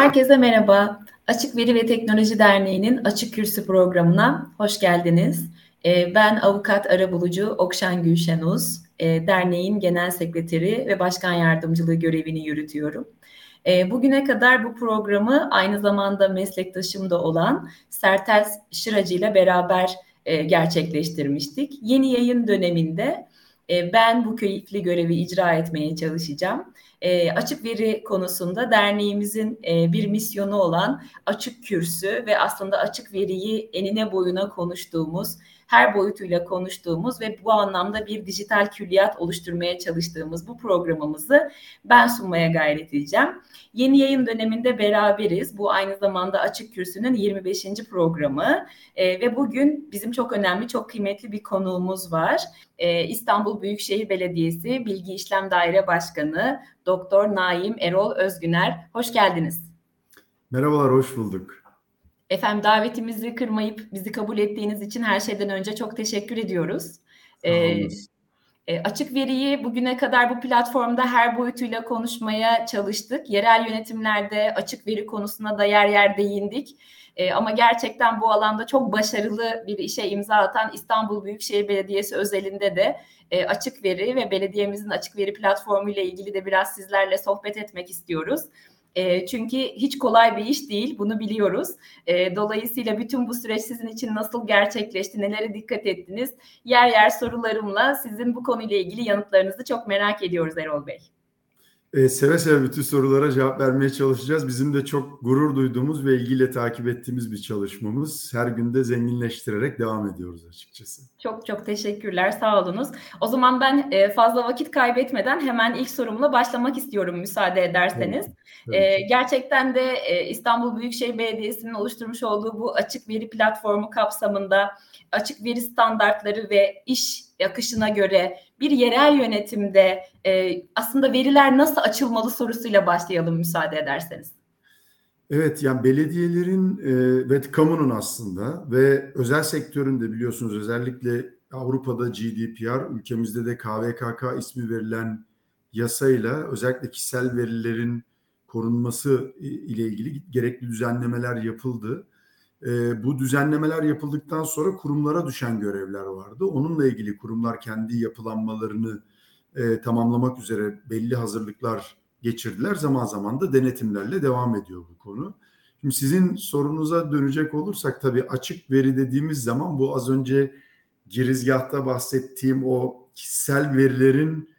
Herkese merhaba. Açık Veri ve Teknoloji Derneği'nin Açık Kürsü programına hoş geldiniz. Ee, ben avukat arabulucu Okşan Gülşen Uz, ee, derneğin genel sekreteri ve başkan yardımcılığı görevini yürütüyorum. Ee, bugüne kadar bu programı aynı zamanda meslektaşım da olan Sertel Şıracı ile beraber e, gerçekleştirmiştik. Yeni yayın döneminde e, ben bu keyifli görevi icra etmeye çalışacağım e, açık veri konusunda derneğimizin e, bir misyonu olan açık kürsü ve aslında açık veriyi enine boyuna konuştuğumuz, her boyutuyla konuştuğumuz ve bu anlamda bir dijital külliyat oluşturmaya çalıştığımız bu programımızı ben sunmaya gayret edeceğim. Yeni yayın döneminde beraberiz. Bu aynı zamanda Açık Kürsü'nün 25. programı e, ve bugün bizim çok önemli, çok kıymetli bir konuğumuz var. E, İstanbul Büyükşehir Belediyesi Bilgi İşlem Daire Başkanı Doktor Naim Erol Özgüner. Hoş geldiniz. Merhabalar, hoş bulduk. Efendim davetimizi kırmayıp bizi kabul ettiğiniz için her şeyden önce çok teşekkür ediyoruz. Ee, e, açık veriyi bugüne kadar bu platformda her boyutuyla konuşmaya çalıştık. Yerel yönetimlerde açık veri konusuna da yer yer değindik. E, ama gerçekten bu alanda çok başarılı bir işe imza atan İstanbul Büyükşehir Belediyesi özelinde de e, açık veri ve belediyemizin açık veri platformu ile ilgili de biraz sizlerle sohbet etmek istiyoruz. E, çünkü hiç kolay bir iş değil, bunu biliyoruz. E, dolayısıyla bütün bu süreç sizin için nasıl gerçekleşti, nelere dikkat ettiniz? Yer yer sorularımla sizin bu konuyla ilgili yanıtlarınızı çok merak ediyoruz Erol Bey. E, seve seve bütün sorulara cevap vermeye çalışacağız. Bizim de çok gurur duyduğumuz ve ilgiyle takip ettiğimiz bir çalışmamız. Her günde zenginleştirerek devam ediyoruz açıkçası. Çok çok teşekkürler, sağ olunuz. O zaman ben e, fazla vakit kaybetmeden hemen ilk sorumla başlamak istiyorum müsaade ederseniz. Evet, evet. gerçekten de e, İstanbul Büyükşehir Belediyesi'nin oluşturmuş olduğu bu açık veri platformu kapsamında açık veri standartları ve iş akışına göre bir yerel yönetimde e, aslında veriler nasıl açılmalı sorusuyla başlayalım müsaade ederseniz. Evet yani belediyelerin e, ve kamunun aslında ve özel sektöründe biliyorsunuz özellikle Avrupa'da GDPR, ülkemizde de KVKK ismi verilen yasayla özellikle kişisel verilerin korunması ile ilgili gerekli düzenlemeler yapıldı. E, bu düzenlemeler yapıldıktan sonra kurumlara düşen görevler vardı. Onunla ilgili kurumlar kendi yapılanmalarını e, tamamlamak üzere belli hazırlıklar geçirdiler. Zaman zaman da denetimlerle devam ediyor bu konu. Şimdi sizin sorunuza dönecek olursak tabii açık veri dediğimiz zaman bu az önce girizgahta bahsettiğim o kişisel verilerin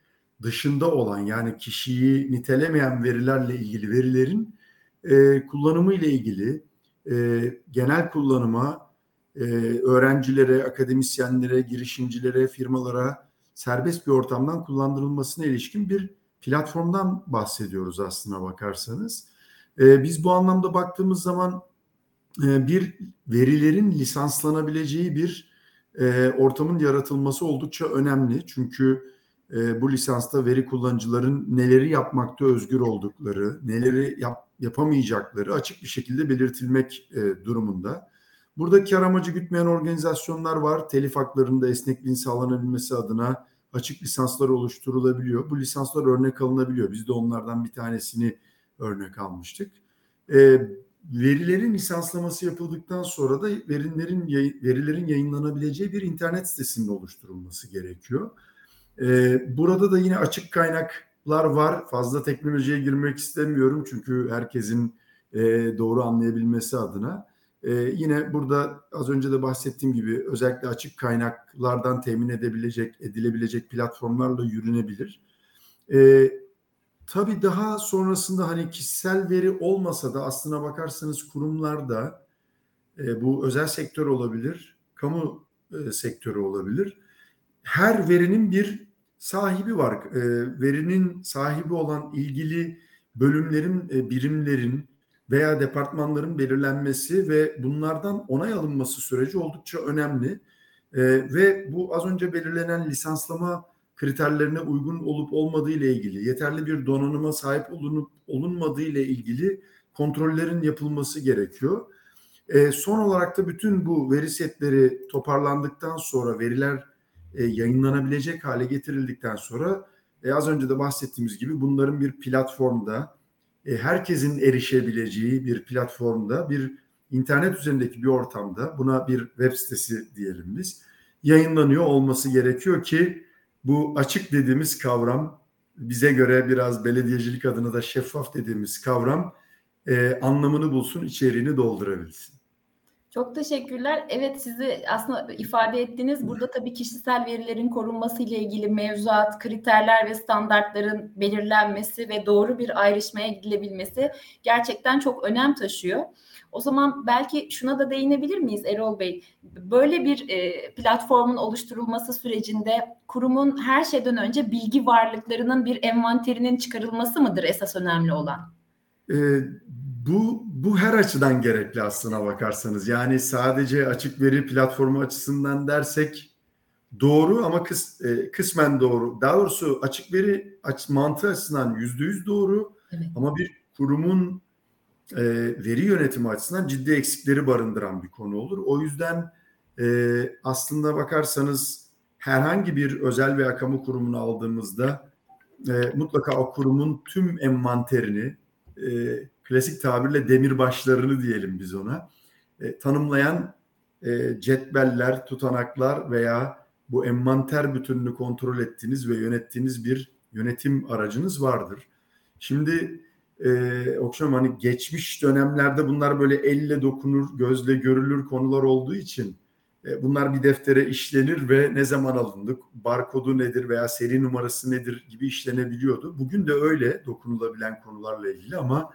dışında olan yani kişiyi nitelemeyen verilerle ilgili verilerin e, kullanımı ile ilgili e, genel kullanıma e, öğrencilere, akademisyenlere, girişimcilere, firmalara serbest bir ortamdan kullandırılmasına ilişkin bir platformdan bahsediyoruz aslına bakarsanız. E, biz bu anlamda baktığımız zaman e, bir verilerin lisanslanabileceği bir e, ortamın yaratılması oldukça önemli. Çünkü e, bu lisansta veri kullanıcıların neleri yapmakta özgür oldukları, neleri yap, yapamayacakları açık bir şekilde belirtilmek e, durumunda. Burada kar amacı gütmeyen organizasyonlar var. Telif haklarında esnekliğin sağlanabilmesi adına açık lisanslar oluşturulabiliyor. Bu lisanslar örnek alınabiliyor. Biz de onlardan bir tanesini örnek almıştık. E, verilerin lisanslaması yapıldıktan sonra da verilerin verilerin yayınlanabileceği bir internet sitesinin oluşturulması gerekiyor. E, burada da yine açık kaynaklar var. Fazla teknolojiye girmek istemiyorum çünkü herkesin e, doğru anlayabilmesi adına. E, yine burada az önce de bahsettiğim gibi özellikle açık kaynaklardan temin edebilecek, edilebilecek platformlarla yürünebilir. E, tabii daha sonrasında hani kişisel veri olmasa da aslına bakarsanız kurumlarda e, bu özel sektör olabilir, kamu e, sektörü olabilir. Her verinin bir sahibi var. E, verinin sahibi olan ilgili bölümlerin, e, birimlerin veya departmanların belirlenmesi ve bunlardan onay alınması süreci oldukça önemli. E, ve bu az önce belirlenen lisanslama kriterlerine uygun olup olmadığı ile ilgili, yeterli bir donanıma sahip olunup olunmadığı ile ilgili kontrollerin yapılması gerekiyor. E, son olarak da bütün bu veri setleri toparlandıktan sonra veriler e, yayınlanabilecek hale getirildikten sonra e, az önce de bahsettiğimiz gibi bunların bir platformda e, herkesin erişebileceği bir platformda, bir internet üzerindeki bir ortamda, buna bir web sitesi diyelim biz, yayınlanıyor olması gerekiyor ki bu açık dediğimiz kavram bize göre biraz belediyecilik adına da şeffaf dediğimiz kavram e, anlamını bulsun, içeriğini doldurabilsin. Çok teşekkürler. Evet sizi aslında ifade ettiniz. Burada tabii kişisel verilerin korunması ile ilgili mevzuat, kriterler ve standartların belirlenmesi ve doğru bir ayrışmaya gidilebilmesi gerçekten çok önem taşıyor. O zaman belki şuna da değinebilir miyiz Erol Bey? Böyle bir e, platformun oluşturulması sürecinde kurumun her şeyden önce bilgi varlıklarının bir envanterinin çıkarılması mıdır esas önemli olan? Ee, bu bu her açıdan gerekli aslına bakarsanız. Yani sadece açık veri platformu açısından dersek doğru ama kıs, e, kısmen doğru. Daha doğrusu açık veri aç, mantığı açısından yüzde yüz doğru evet. ama bir kurumun e, veri yönetimi açısından ciddi eksikleri barındıran bir konu olur. O yüzden e, aslında bakarsanız herhangi bir özel veya kamu kurumunu aldığımızda e, mutlaka o kurumun tüm envanterini e, klasik tabirle demirbaşlarını diyelim biz ona e, tanımlayan e, cetveller, tutanaklar veya bu envanter bütününü kontrol ettiğiniz ve yönettiğiniz bir yönetim aracınız vardır. Şimdi e, Okşam hani geçmiş dönemlerde bunlar böyle elle dokunur, gözle görülür konular olduğu için e, bunlar bir deftere işlenir ve ne zaman alındık, barkodu nedir veya seri numarası nedir gibi işlenebiliyordu. Bugün de öyle dokunulabilen konularla ilgili ama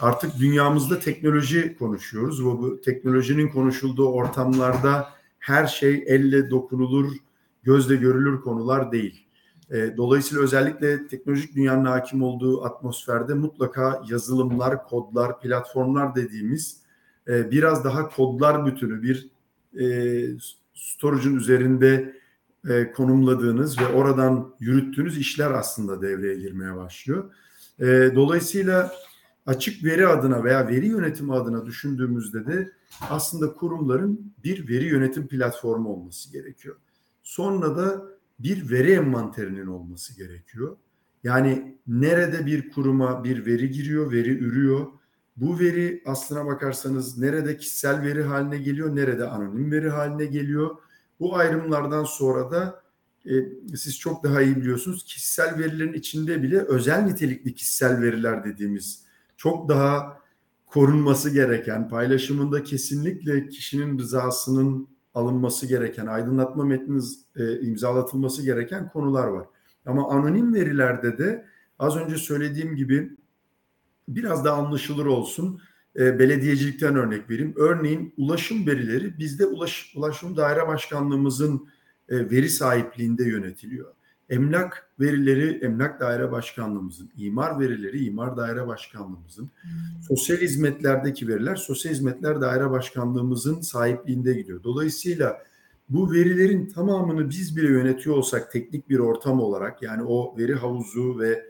artık dünyamızda teknoloji konuşuyoruz bu teknolojinin konuşulduğu ortamlarda her şey elle dokunulur, gözle görülür konular değil. E, dolayısıyla özellikle teknolojik dünyanın hakim olduğu atmosferde mutlaka yazılımlar, kodlar, platformlar dediğimiz e, biraz daha kodlar bütünü bir e, storage'ın üzerinde konumladığınız ve oradan yürüttüğünüz işler aslında devreye girmeye başlıyor. Dolayısıyla açık veri adına veya veri yönetimi adına düşündüğümüzde de aslında kurumların bir veri yönetim platformu olması gerekiyor. Sonra da bir veri envanterinin olması gerekiyor. Yani nerede bir kuruma bir veri giriyor, veri ürüyor. Bu veri aslına bakarsanız nerede kişisel veri haline geliyor, nerede anonim veri haline geliyor. Bu ayrımlardan sonra da e, siz çok daha iyi biliyorsunuz kişisel verilerin içinde bile özel nitelikli kişisel veriler dediğimiz çok daha korunması gereken, paylaşımında kesinlikle kişinin rızasının alınması gereken, aydınlatma metniniz e, imzalatılması gereken konular var. Ama anonim verilerde de az önce söylediğim gibi biraz daha anlaşılır olsun. E, belediyecilikten örnek vereyim. Örneğin ulaşım verileri bizde ulaş, Ulaşım Daire Başkanlığımızın e, veri sahipliğinde yönetiliyor. Emlak verileri Emlak Daire Başkanlığımızın, imar verileri imar Daire Başkanlığımızın, hmm. sosyal hizmetlerdeki veriler Sosyal Hizmetler Daire Başkanlığımızın sahipliğinde gidiyor. Dolayısıyla bu verilerin tamamını biz bile yönetiyor olsak teknik bir ortam olarak yani o veri havuzu ve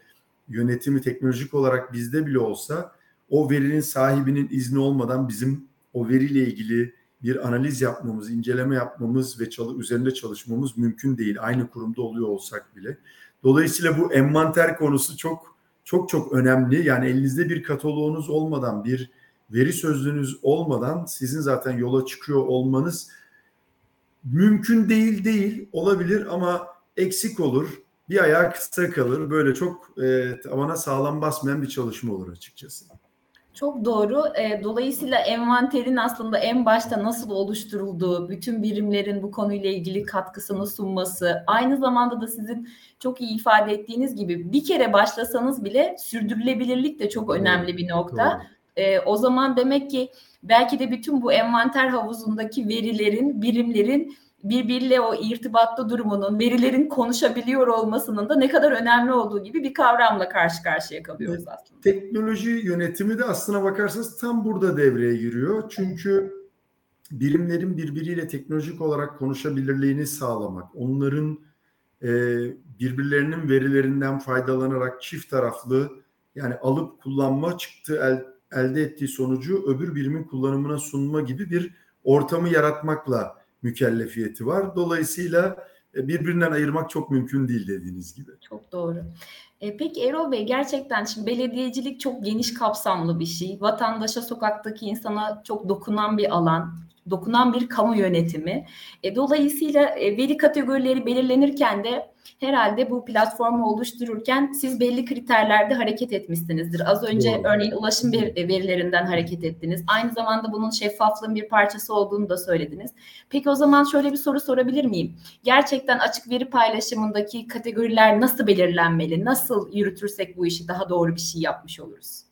yönetimi teknolojik olarak bizde bile olsa o verinin sahibinin izni olmadan bizim o veriyle ilgili bir analiz yapmamız, inceleme yapmamız ve çalı, üzerinde çalışmamız mümkün değil. Aynı kurumda oluyor olsak bile. Dolayısıyla bu envanter konusu çok çok çok önemli. Yani elinizde bir kataloğunuz olmadan, bir veri sözlüğünüz olmadan sizin zaten yola çıkıyor olmanız mümkün değil değil olabilir ama eksik olur. Bir ayağı kısa kalır. Böyle çok e, tavana sağlam basmayan bir çalışma olur açıkçası. Çok doğru. E, dolayısıyla envanterin aslında en başta nasıl oluşturulduğu, bütün birimlerin bu konuyla ilgili katkısını sunması, aynı zamanda da sizin çok iyi ifade ettiğiniz gibi bir kere başlasanız bile sürdürülebilirlik de çok önemli bir nokta. E, o zaman demek ki belki de bütün bu envanter havuzundaki verilerin, birimlerin birbiriyle o irtibatta durumunun, verilerin konuşabiliyor olmasının da ne kadar önemli olduğu gibi bir kavramla karşı karşıya kalıyoruz aslında. Teknoloji yönetimi de aslına bakarsanız tam burada devreye giriyor. Çünkü birimlerin birbiriyle teknolojik olarak konuşabilirliğini sağlamak, onların e, birbirlerinin verilerinden faydalanarak çift taraflı yani alıp kullanma çıktı el, elde ettiği sonucu öbür birimin kullanımına sunma gibi bir ortamı yaratmakla mükellefiyeti var. Dolayısıyla e, birbirinden ayırmak çok mümkün değil dediğiniz gibi. Çok doğru. E, peki Erol Bey gerçekten şimdi belediyecilik çok geniş kapsamlı bir şey. Vatandaşa, sokaktaki insana çok dokunan bir alan dokunan bir kamu yönetimi. E, dolayısıyla e, veri kategorileri belirlenirken de herhalde bu platformu oluştururken siz belli kriterlerde hareket etmişsinizdir. Az önce Doğru. örneğin ulaşım verilerinden hareket ettiniz. Aynı zamanda bunun şeffaflığın bir parçası olduğunu da söylediniz. Peki o zaman şöyle bir soru sorabilir miyim? Gerçekten açık veri paylaşımındaki kategoriler nasıl belirlenmeli? Nasıl yürütürsek bu işi daha doğru bir şey yapmış oluruz?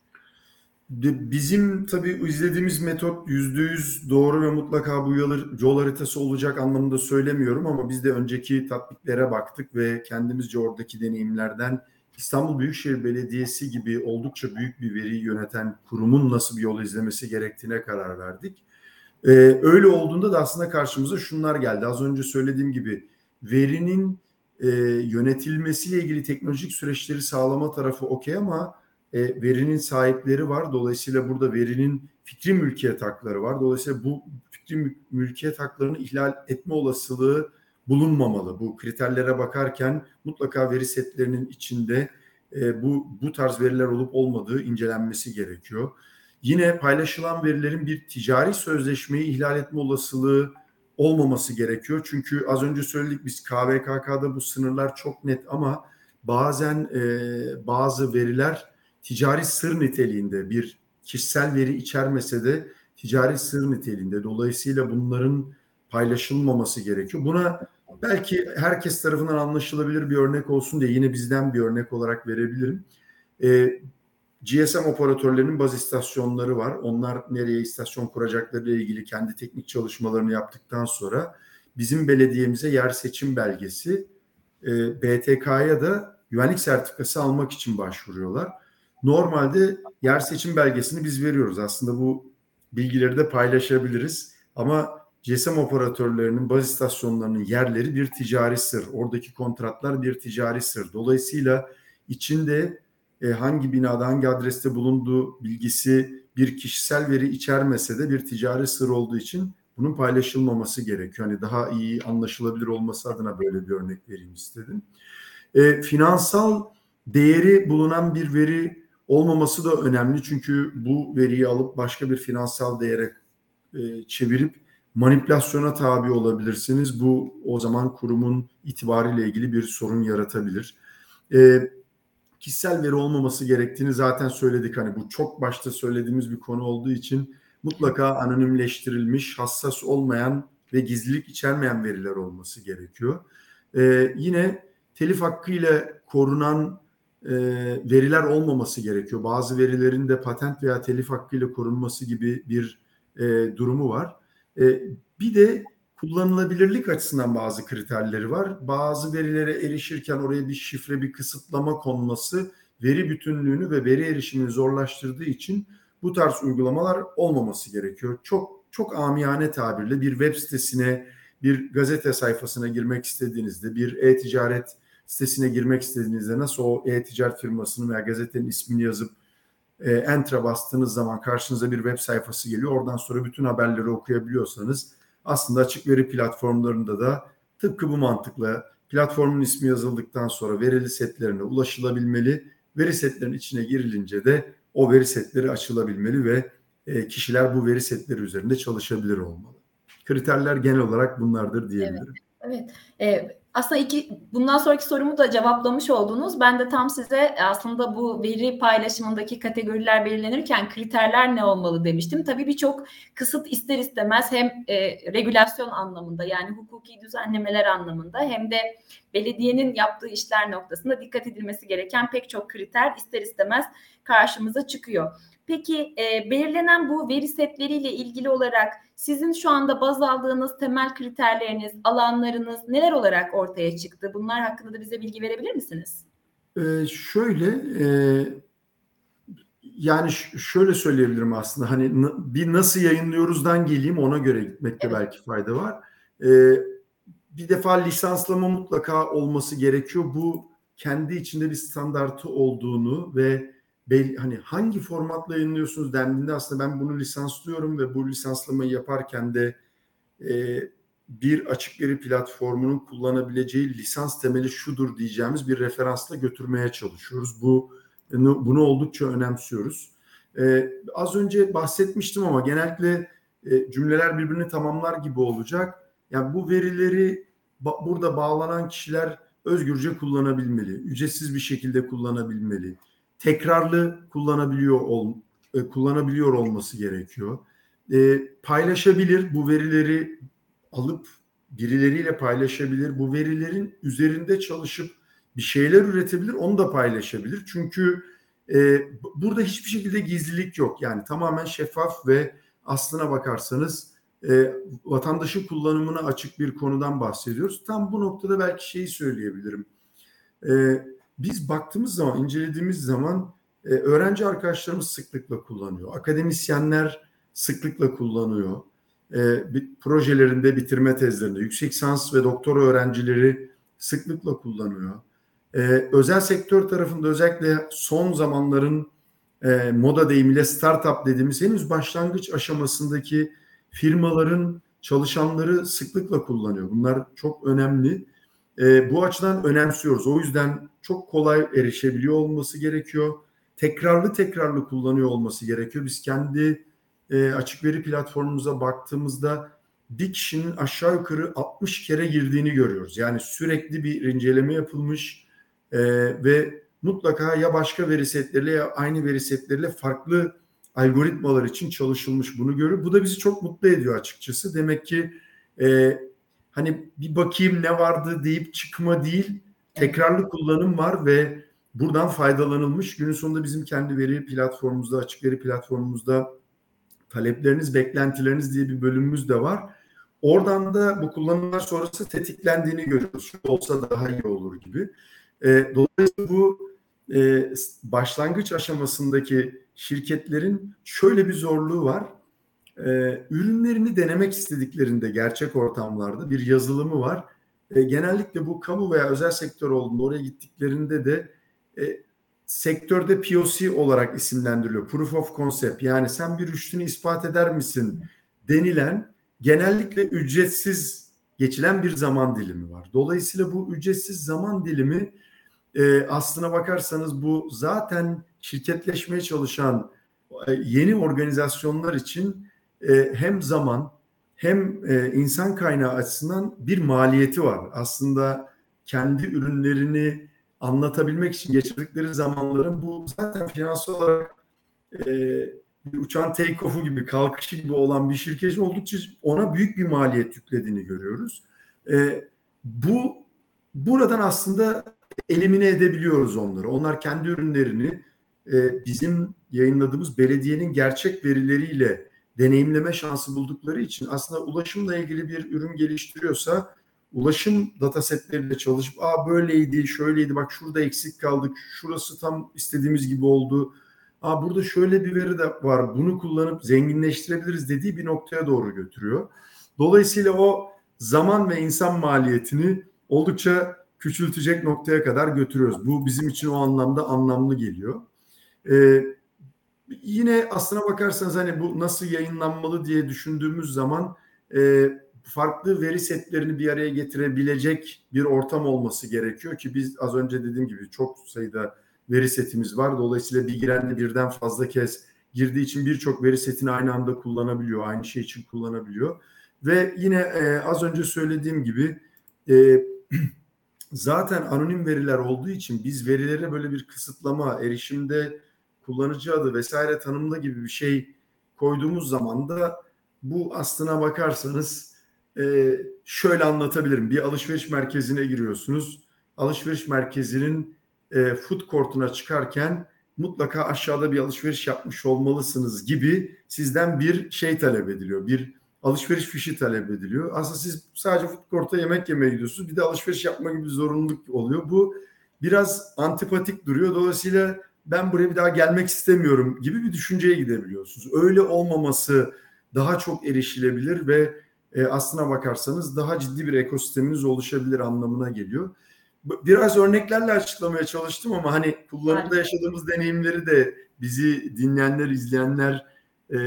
Bizim tabii izlediğimiz metot yüzde yüz doğru ve mutlaka bu yol haritası olacak anlamında söylemiyorum ama biz de önceki tatbiklere baktık ve kendimizce oradaki deneyimlerden İstanbul Büyükşehir Belediyesi gibi oldukça büyük bir veri yöneten kurumun nasıl bir yol izlemesi gerektiğine karar verdik. Ee, öyle olduğunda da aslında karşımıza şunlar geldi. Az önce söylediğim gibi verinin e, yönetilmesiyle ilgili teknolojik süreçleri sağlama tarafı okey ama e, verinin sahipleri var. Dolayısıyla burada verinin fikri mülkiyet hakları var. Dolayısıyla bu fikri mülkiyet haklarını ihlal etme olasılığı bulunmamalı. Bu kriterlere bakarken mutlaka veri setlerinin içinde e, bu bu tarz veriler olup olmadığı incelenmesi gerekiyor. Yine paylaşılan verilerin bir ticari sözleşmeyi ihlal etme olasılığı olmaması gerekiyor. Çünkü az önce söyledik biz KVKK'da bu sınırlar çok net ama bazen e, bazı veriler ticari sır niteliğinde bir kişisel veri içermese de ticari sır niteliğinde. Dolayısıyla bunların paylaşılmaması gerekiyor. Buna belki herkes tarafından anlaşılabilir bir örnek olsun diye yine bizden bir örnek olarak verebilirim. E, GSM operatörlerinin baz istasyonları var. Onlar nereye istasyon kuracakları ile ilgili kendi teknik çalışmalarını yaptıktan sonra bizim belediyemize yer seçim belgesi, e, BTK'ya da güvenlik sertifikası almak için başvuruyorlar. Normalde yer seçim belgesini biz veriyoruz. Aslında bu bilgileri de paylaşabiliriz. Ama GSM operatörlerinin baz istasyonlarının yerleri bir ticari sır. Oradaki kontratlar bir ticari sır. Dolayısıyla içinde e, hangi binada hangi adreste bulunduğu bilgisi bir kişisel veri içermese de bir ticari sır olduğu için bunun paylaşılmaması gerekiyor. Hani daha iyi anlaşılabilir olması adına böyle bir örnek vereyim istedim. E, finansal değeri bulunan bir veri olmaması da önemli çünkü bu veriyi alıp başka bir finansal değere e, çevirip manipülasyona tabi olabilirsiniz. Bu o zaman kurumun itibarıyla ilgili bir sorun yaratabilir. E, kişisel veri olmaması gerektiğini zaten söyledik. Hani bu çok başta söylediğimiz bir konu olduğu için mutlaka anonimleştirilmiş, hassas olmayan ve gizlilik içermeyen veriler olması gerekiyor. E, yine telif hakkı ile korunan e, veriler olmaması gerekiyor. Bazı verilerin de patent veya telif hakkıyla korunması gibi bir e, durumu var. E, bir de kullanılabilirlik açısından bazı kriterleri var. Bazı verilere erişirken oraya bir şifre, bir kısıtlama konması veri bütünlüğünü ve veri erişimini zorlaştırdığı için bu tarz uygulamalar olmaması gerekiyor. Çok çok amiyane tabirle bir web sitesine, bir gazete sayfasına girmek istediğinizde, bir e-ticaret sitesine girmek istediğinizde nasıl o e-ticaret firmasının veya gazetenin ismini yazıp e, enter'a bastığınız zaman karşınıza bir web sayfası geliyor. Oradan sonra bütün haberleri okuyabiliyorsanız aslında açık veri platformlarında da tıpkı bu mantıkla platformun ismi yazıldıktan sonra verili setlerine ulaşılabilmeli. Veri setlerinin içine girilince de o veri setleri açılabilmeli ve e, kişiler bu veri setleri üzerinde çalışabilir olmalı. Kriterler genel olarak bunlardır diyebilirim. Evet. evet. Ee, aslında iki bundan sonraki sorumu da cevaplamış oldunuz. Ben de tam size aslında bu veri paylaşımındaki kategoriler belirlenirken kriterler ne olmalı demiştim. Tabii birçok kısıt ister istemez hem e, regülasyon anlamında yani hukuki düzenlemeler anlamında hem de belediyenin yaptığı işler noktasında dikkat edilmesi gereken pek çok kriter ister istemez karşımıza çıkıyor. Peki e, belirlenen bu veri setleriyle ilgili olarak sizin şu anda baz aldığınız temel kriterleriniz, alanlarınız neler olarak ortaya çıktı? Bunlar hakkında da bize bilgi verebilir misiniz? Ee, şöyle e, yani şöyle söyleyebilirim aslında hani bir nasıl yayınlıyoruzdan geleyim ona göre gitmekte evet. belki fayda var. Ee, bir defa lisanslama mutlaka olması gerekiyor. Bu kendi içinde bir standartı olduğunu ve hani hangi formatla yayınlıyorsunuz dendiğinde aslında ben bunu lisanslıyorum ve bu lisanslamayı yaparken de e, bir açık veri platformunun kullanabileceği lisans temeli şudur diyeceğimiz bir referansla götürmeye çalışıyoruz. Bu bunu oldukça önemsiyoruz. Ee, az önce bahsetmiştim ama genellikle e, cümleler birbirini tamamlar gibi olacak. Yani bu verileri ba- burada bağlanan kişiler özgürce kullanabilmeli, ücretsiz bir şekilde kullanabilmeli, tekrarlı kullanabiliyor ol, e, kullanabiliyor olması gerekiyor. E, paylaşabilir bu verileri alıp birileriyle paylaşabilir. Bu verilerin üzerinde çalışıp bir şeyler üretebilir, onu da paylaşabilir. Çünkü e, burada hiçbir şekilde gizlilik yok. Yani tamamen şeffaf ve aslına bakarsanız e, vatandaşın kullanımına açık bir konudan bahsediyoruz. Tam bu noktada belki şeyi söyleyebilirim. E, biz baktığımız zaman, incelediğimiz zaman e, öğrenci arkadaşlarımız sıklıkla kullanıyor. Akademisyenler sıklıkla kullanıyor. E, bir, projelerinde, bitirme tezlerinde, yüksek lisans ve doktora öğrencileri sıklıkla kullanıyor. E, özel sektör tarafında özellikle son zamanların e, moda deyimiyle startup dediğimiz henüz başlangıç aşamasındaki firmaların çalışanları sıklıkla kullanıyor. Bunlar çok önemli. E, bu açıdan önemsiyoruz. O yüzden çok kolay erişebiliyor olması gerekiyor. Tekrarlı tekrarlı kullanıyor olması gerekiyor. Biz kendi e, açık veri platformumuza baktığımızda bir kişinin aşağı yukarı 60 kere girdiğini görüyoruz. Yani sürekli bir inceleme yapılmış e, ve mutlaka ya başka veri setleriyle ya aynı veri setleriyle farklı algoritmalar için çalışılmış bunu görüyor. Bu da bizi çok mutlu ediyor açıkçası. Demek ki e, hani bir bakayım ne vardı deyip çıkma değil, tekrarlı kullanım var ve buradan faydalanılmış. Günün sonunda bizim kendi veri platformumuzda, açık veri platformumuzda talepleriniz, beklentileriniz diye bir bölümümüz de var. Oradan da bu kullanımlar sonrası tetiklendiğini görüyoruz. Şu olsa daha iyi olur gibi. E, dolayısıyla bu e, başlangıç aşamasındaki şirketlerin şöyle bir zorluğu var. E, ürünlerini denemek istediklerinde gerçek ortamlarda bir yazılımı var. E, genellikle bu kamu veya özel sektör olduğunda oraya gittiklerinde de e, sektörde POC olarak isimlendiriliyor. Proof of Concept yani sen bir rüştünü ispat eder misin denilen genellikle ücretsiz geçilen bir zaman dilimi var. Dolayısıyla bu ücretsiz zaman dilimi e, aslına bakarsanız bu zaten şirketleşmeye çalışan e, yeni organizasyonlar için e, hem zaman hem e, insan kaynağı açısından bir maliyeti var. Aslında kendi ürünlerini anlatabilmek için geçirdikleri zamanların bu zaten finansal olarak e, bir uçağın take-off'u gibi, kalkışı gibi olan bir şirketin oldukça ona büyük bir maliyet yüklediğini görüyoruz. E, bu buradan aslında elimine edebiliyoruz onları. Onlar kendi ürünlerini bizim yayınladığımız belediyenin gerçek verileriyle deneyimleme şansı buldukları için aslında ulaşımla ilgili bir ürün geliştiriyorsa ulaşım datasetleriyle çalışıp aa böyleydi, şöyleydi, bak şurada eksik kaldık, şurası tam istediğimiz gibi oldu. Aa burada şöyle bir veri de var, bunu kullanıp zenginleştirebiliriz dediği bir noktaya doğru götürüyor. Dolayısıyla o zaman ve insan maliyetini oldukça küçültecek noktaya kadar götürüyoruz. Bu bizim için o anlamda anlamlı geliyor. Ee, yine aslına bakarsanız hani bu nasıl yayınlanmalı diye düşündüğümüz zaman e, farklı veri setlerini bir araya getirebilecek bir ortam olması gerekiyor ki biz az önce dediğim gibi çok sayıda veri setimiz var. Dolayısıyla bir de birden fazla kez girdiği için birçok veri setini aynı anda kullanabiliyor, aynı şey için kullanabiliyor. Ve yine e, az önce söylediğim gibi e, zaten anonim veriler olduğu için biz verilere böyle bir kısıtlama, erişimde kullanıcı adı vesaire tanımla gibi bir şey koyduğumuz zaman da bu aslına bakarsanız e, şöyle anlatabilirim. Bir alışveriş merkezine giriyorsunuz. Alışveriş merkezinin e, food court'una çıkarken mutlaka aşağıda bir alışveriş yapmış olmalısınız gibi sizden bir şey talep ediliyor. Bir alışveriş fişi talep ediliyor. Aslında siz sadece food court'a yemek yemeye gidiyorsunuz. Bir de alışveriş yapma gibi bir zorunluluk oluyor. Bu biraz antipatik duruyor. Dolayısıyla ben buraya bir daha gelmek istemiyorum gibi bir düşünceye gidebiliyorsunuz. Öyle olmaması daha çok erişilebilir ve e, aslına bakarsanız daha ciddi bir ekosisteminiz oluşabilir anlamına geliyor. Biraz örneklerle açıklamaya çalıştım ama hani kullanımda yaşadığımız deneyimleri de bizi dinleyenler, izleyenler e,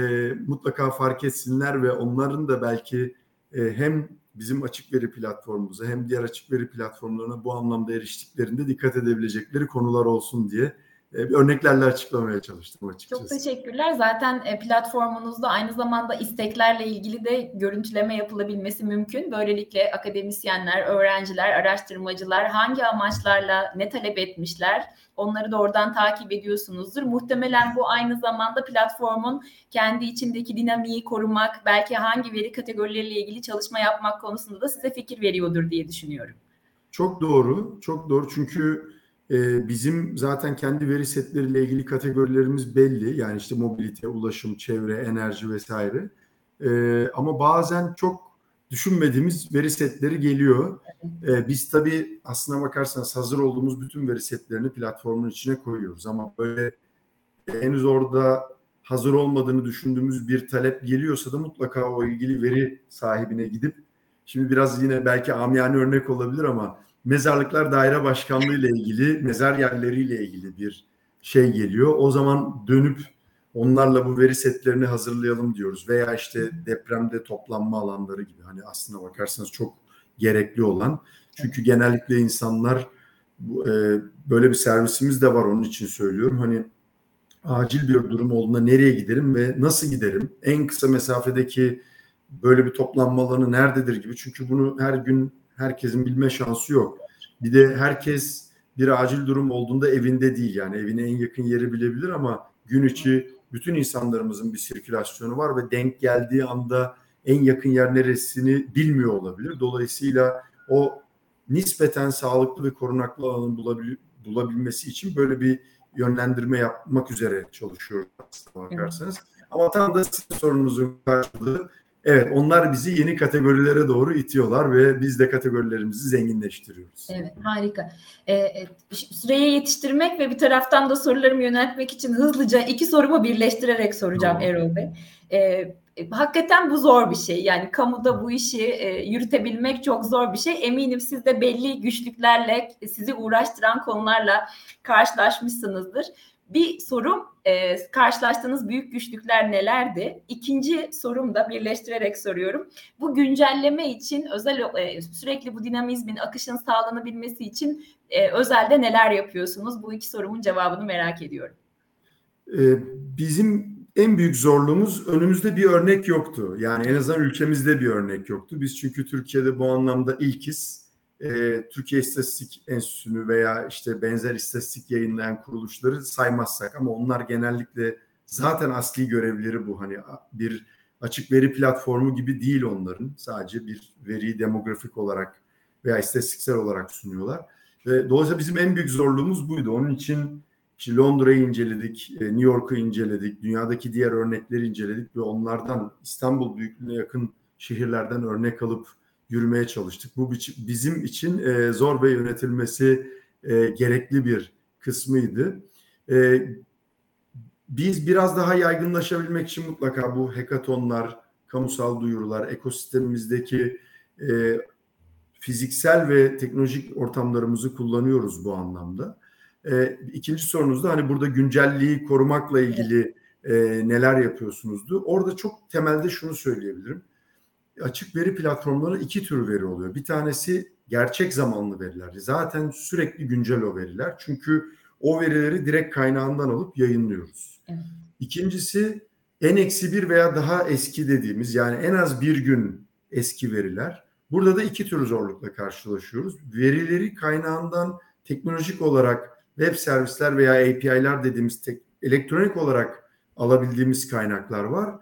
mutlaka fark etsinler ve onların da belki e, hem bizim açık veri platformumuza hem diğer açık veri platformlarına bu anlamda eriştiklerinde dikkat edebilecekleri konular olsun diye örneklerle açıklamaya çalıştım açıkçası. Çok teşekkürler. Zaten e, platformunuzda aynı zamanda isteklerle ilgili de görüntüleme yapılabilmesi mümkün. Böylelikle akademisyenler, öğrenciler, araştırmacılar hangi amaçlarla ne talep etmişler onları da oradan takip ediyorsunuzdur. Muhtemelen bu aynı zamanda platformun kendi içindeki dinamiği korumak, belki hangi veri kategorileriyle ilgili çalışma yapmak konusunda da size fikir veriyordur diye düşünüyorum. Çok doğru, çok doğru. Çünkü bizim zaten kendi veri setleriyle ilgili kategorilerimiz belli. Yani işte mobilite, ulaşım, çevre, enerji vesaire. Ee, ama bazen çok düşünmediğimiz veri setleri geliyor. Ee, biz tabii aslına bakarsanız hazır olduğumuz bütün veri setlerini platformun içine koyuyoruz. Ama böyle henüz orada hazır olmadığını düşündüğümüz bir talep geliyorsa da mutlaka o ilgili veri sahibine gidip şimdi biraz yine belki amiyane örnek olabilir ama mezarlıklar daire başkanlığı ile ilgili, mezar yerleriyle ilgili bir şey geliyor. O zaman dönüp onlarla bu veri setlerini hazırlayalım diyoruz. Veya işte depremde toplanma alanları gibi hani aslına bakarsanız çok gerekli olan. Çünkü genellikle insanlar e, böyle bir servisimiz de var onun için söylüyorum. Hani acil bir durum olduğunda nereye giderim ve nasıl giderim? En kısa mesafedeki böyle bir toplanma alanı nerededir gibi. Çünkü bunu her gün herkesin bilme şansı yok. Bir de herkes bir acil durum olduğunda evinde değil yani evine en yakın yeri bilebilir ama gün içi bütün insanlarımızın bir sirkülasyonu var ve denk geldiği anda en yakın yer neresini bilmiyor olabilir. Dolayısıyla o nispeten sağlıklı ve korunaklı alanın bulabil bulabilmesi için böyle bir yönlendirme yapmak üzere çalışıyoruz aslında bakarsanız. Evet. Ama tam da sizin sorunuzun karşılığı Evet onlar bizi yeni kategorilere doğru itiyorlar ve biz de kategorilerimizi zenginleştiriyoruz. Evet harika. Ee, süreye yetiştirmek ve bir taraftan da sorularımı yöneltmek için hızlıca iki sorumu birleştirerek soracağım tamam. Erol Bey. Ee, hakikaten bu zor bir şey. Yani kamuda bu işi e, yürütebilmek çok zor bir şey. Eminim siz de belli güçlüklerle sizi uğraştıran konularla karşılaşmışsınızdır. Bir sorum e, karşılaştığınız büyük güçlükler nelerdi? İkinci sorum da birleştirerek soruyorum. Bu güncelleme için özel e, sürekli bu dinamizmin akışın sağlanabilmesi için e, özelde neler yapıyorsunuz? Bu iki sorumun cevabını merak ediyorum. Ee, bizim en büyük zorluğumuz önümüzde bir örnek yoktu. Yani en azından ülkemizde bir örnek yoktu. Biz çünkü Türkiye'de bu anlamda ilkiz e, Türkiye İstatistik Enstitüsü'nü veya işte benzer istatistik yayınlayan kuruluşları saymazsak ama onlar genellikle zaten asli görevleri bu. Hani bir açık veri platformu gibi değil onların. Sadece bir veriyi demografik olarak veya istatistiksel olarak sunuyorlar. Ve dolayısıyla bizim en büyük zorluğumuz buydu. Onun için işte Londra'yı inceledik, e, New York'u inceledik, dünyadaki diğer örnekleri inceledik ve onlardan İstanbul büyüklüğüne yakın şehirlerden örnek alıp yürümeye çalıştık. Bu bizim için e, zor ve yönetilmesi e, gerekli bir kısmıydı. E, biz biraz daha yaygınlaşabilmek için mutlaka bu hekatonlar, kamusal duyurular, ekosistemimizdeki e, fiziksel ve teknolojik ortamlarımızı kullanıyoruz bu anlamda. E, ikinci sorunuz da hani burada güncelliği korumakla ilgili e, neler yapıyorsunuzdu. Orada çok temelde şunu söyleyebilirim açık veri platformları iki tür veri oluyor. Bir tanesi gerçek zamanlı veriler. Zaten sürekli güncel o veriler. Çünkü o verileri direkt kaynağından alıp yayınlıyoruz. Evet. İkincisi en eksi bir veya daha eski dediğimiz yani en az bir gün eski veriler. Burada da iki tür zorlukla karşılaşıyoruz. Verileri kaynağından teknolojik olarak web servisler veya API'ler dediğimiz tek, elektronik olarak alabildiğimiz kaynaklar var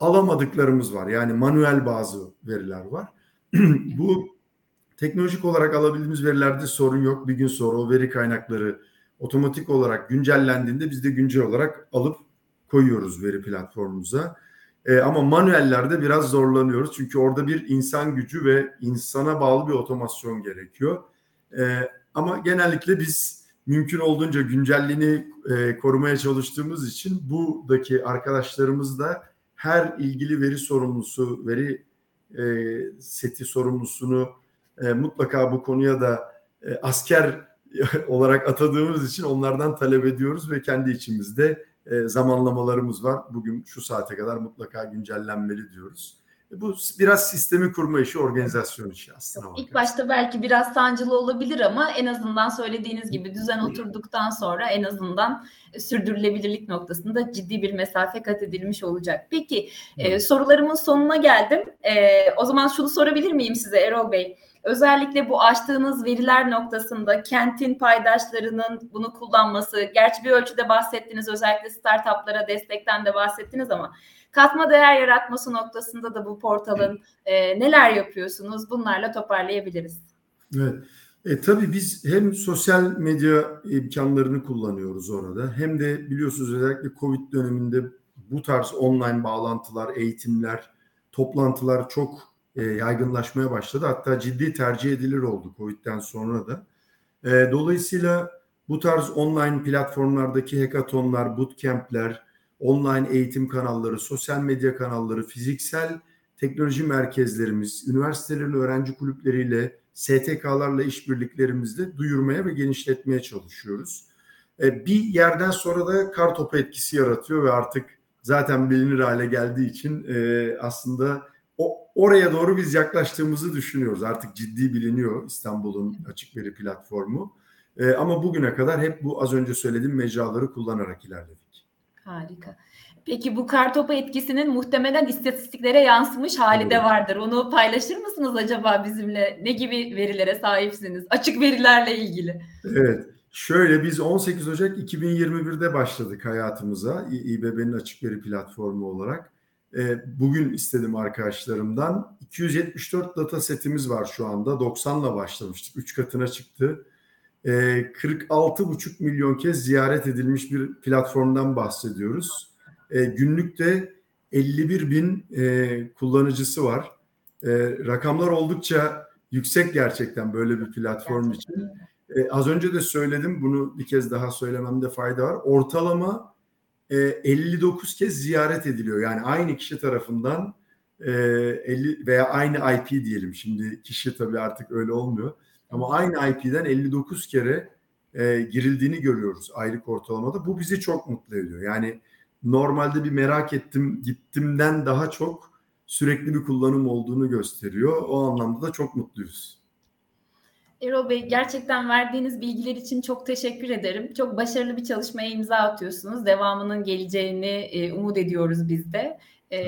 alamadıklarımız var. Yani manuel bazı veriler var. Bu teknolojik olarak alabildiğimiz verilerde sorun yok. Bir gün sonra o veri kaynakları otomatik olarak güncellendiğinde biz de güncel olarak alıp koyuyoruz veri platformumuza. E, ama manuellerde biraz zorlanıyoruz. Çünkü orada bir insan gücü ve insana bağlı bir otomasyon gerekiyor. E, ama genellikle biz mümkün olduğunca güncelliğini e, korumaya çalıştığımız için buradaki arkadaşlarımız da her ilgili veri sorumlusu, veri e, seti sorumlusunu e, mutlaka bu konuya da e, asker olarak atadığımız için onlardan talep ediyoruz ve kendi içimizde e, zamanlamalarımız var. Bugün şu saate kadar mutlaka güncellenmeli diyoruz. Bu biraz sistemi kurma işi, organizasyon işi aslında. İlk başta belki biraz sancılı olabilir ama en azından söylediğiniz gibi düzen oturduktan sonra en azından sürdürülebilirlik noktasında ciddi bir mesafe kat edilmiş olacak. Peki e, sorularımın sonuna geldim. E, o zaman şunu sorabilir miyim size Erol Bey? Özellikle bu açtığınız veriler noktasında kentin paydaşlarının bunu kullanması, gerçi bir ölçüde bahsettiniz özellikle startuplara destekten de bahsettiniz ama katma değer yaratması noktasında da bu portalın e, neler yapıyorsunuz? Bunlarla toparlayabiliriz. Evet. E, tabii biz hem sosyal medya imkanlarını kullanıyoruz orada hem de biliyorsunuz özellikle Covid döneminde bu tarz online bağlantılar, eğitimler, toplantılar çok e, yaygınlaşmaya başladı. Hatta ciddi tercih edilir oldu Covid'den sonra da. E, dolayısıyla bu tarz online platformlardaki hackathonlar, bootcamp'ler, online eğitim kanalları, sosyal medya kanalları, fiziksel teknoloji merkezlerimiz, üniversitelerin öğrenci kulüpleriyle, STK'larla işbirliklerimizle duyurmaya ve genişletmeye çalışıyoruz. E, bir yerden sonra da kar topu etkisi yaratıyor ve artık zaten bilinir hale geldiği için e, aslında o, oraya doğru biz yaklaştığımızı düşünüyoruz. Artık ciddi biliniyor İstanbul'un açık veri platformu. E, ama bugüne kadar hep bu az önce söylediğim mecraları kullanarak ilerledik. Harika. Peki bu kartopu etkisinin muhtemelen istatistiklere yansımış hali evet. de vardır. Onu paylaşır mısınız acaba bizimle? Ne gibi verilere sahipsiniz? Açık verilerle ilgili. Evet. Şöyle biz 18 Ocak 2021'de başladık hayatımıza İBB'nin açık veri platformu olarak. Ee, bugün istedim arkadaşlarımdan. 274 data setimiz var şu anda. 90'la başlamıştık. 3 katına çıktı. 46,5 ee, milyon kez ziyaret edilmiş bir platformdan bahsediyoruz. Ee, günlükte 51 bin e, kullanıcısı var. Rakamlar oldukça yüksek gerçekten böyle bir platform için. Az önce de söyledim bunu bir kez daha söylememde fayda var. Ortalama 59 e, kez ziyaret ediliyor. Yani aynı kişi tarafından 50 e, veya aynı IP diyelim. Şimdi kişi tabii artık öyle olmuyor. Ama aynı IP'den 59 kere e, girildiğini görüyoruz aylık ortalamada. Bu bizi çok mutlu ediyor. Yani normalde bir merak ettim gittimden daha çok sürekli bir kullanım olduğunu gösteriyor. O anlamda da çok mutluyuz. Erol Bey gerçekten verdiğiniz bilgiler için çok teşekkür ederim. Çok başarılı bir çalışmaya imza atıyorsunuz. Devamının geleceğini e, umut ediyoruz biz de. E,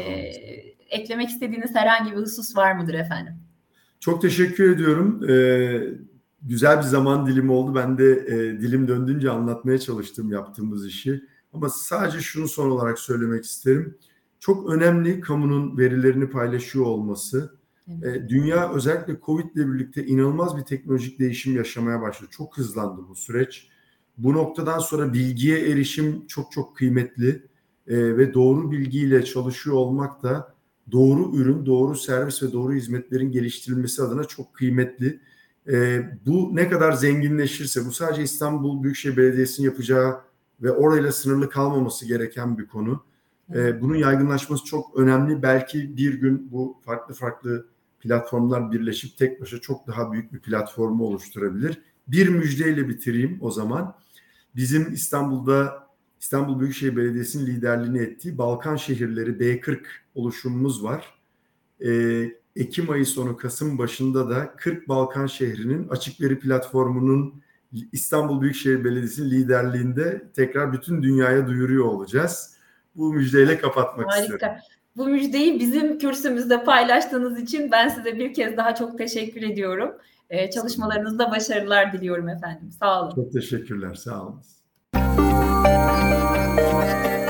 eklemek istediğiniz herhangi bir husus var mıdır efendim? Çok teşekkür ediyorum. Ee, güzel bir zaman dilimi oldu. Ben de e, dilim döndüğünce anlatmaya çalıştım yaptığımız işi. Ama sadece şunu son olarak söylemek isterim. Çok önemli kamunun verilerini paylaşıyor olması e, dünya özellikle Covid ile birlikte inanılmaz bir teknolojik değişim yaşamaya başladı. Çok hızlandı bu süreç. Bu noktadan sonra bilgiye erişim çok çok kıymetli e, ve doğru bilgiyle çalışıyor olmak da doğru ürün, doğru servis ve doğru hizmetlerin geliştirilmesi adına çok kıymetli. E, bu ne kadar zenginleşirse, bu sadece İstanbul Büyükşehir Belediyesi'nin yapacağı ve orayla sınırlı kalmaması gereken bir konu. E, bunun yaygınlaşması çok önemli. Belki bir gün bu farklı farklı platformlar birleşip tek başa çok daha büyük bir platformu oluşturabilir. Bir müjdeyle bitireyim o zaman. Bizim İstanbul'da İstanbul Büyükşehir Belediyesi'nin liderliğini ettiği Balkan Şehirleri B40 oluşumumuz var. Ee, Ekim ayı sonu Kasım başında da 40 Balkan şehrinin açık veri platformunun İstanbul Büyükşehir Belediyesi'nin liderliğinde tekrar bütün dünyaya duyuruyor olacağız. Bu müjdeyle kapatmak Harika. istiyorum. Bu müjdeyi bizim kürsümüzde paylaştığınız için ben size bir kez daha çok teşekkür ediyorum. Ee, çalışmalarınızda başarılar diliyorum efendim. Sağ olun. Çok teşekkürler. Sağ olun. Thank you.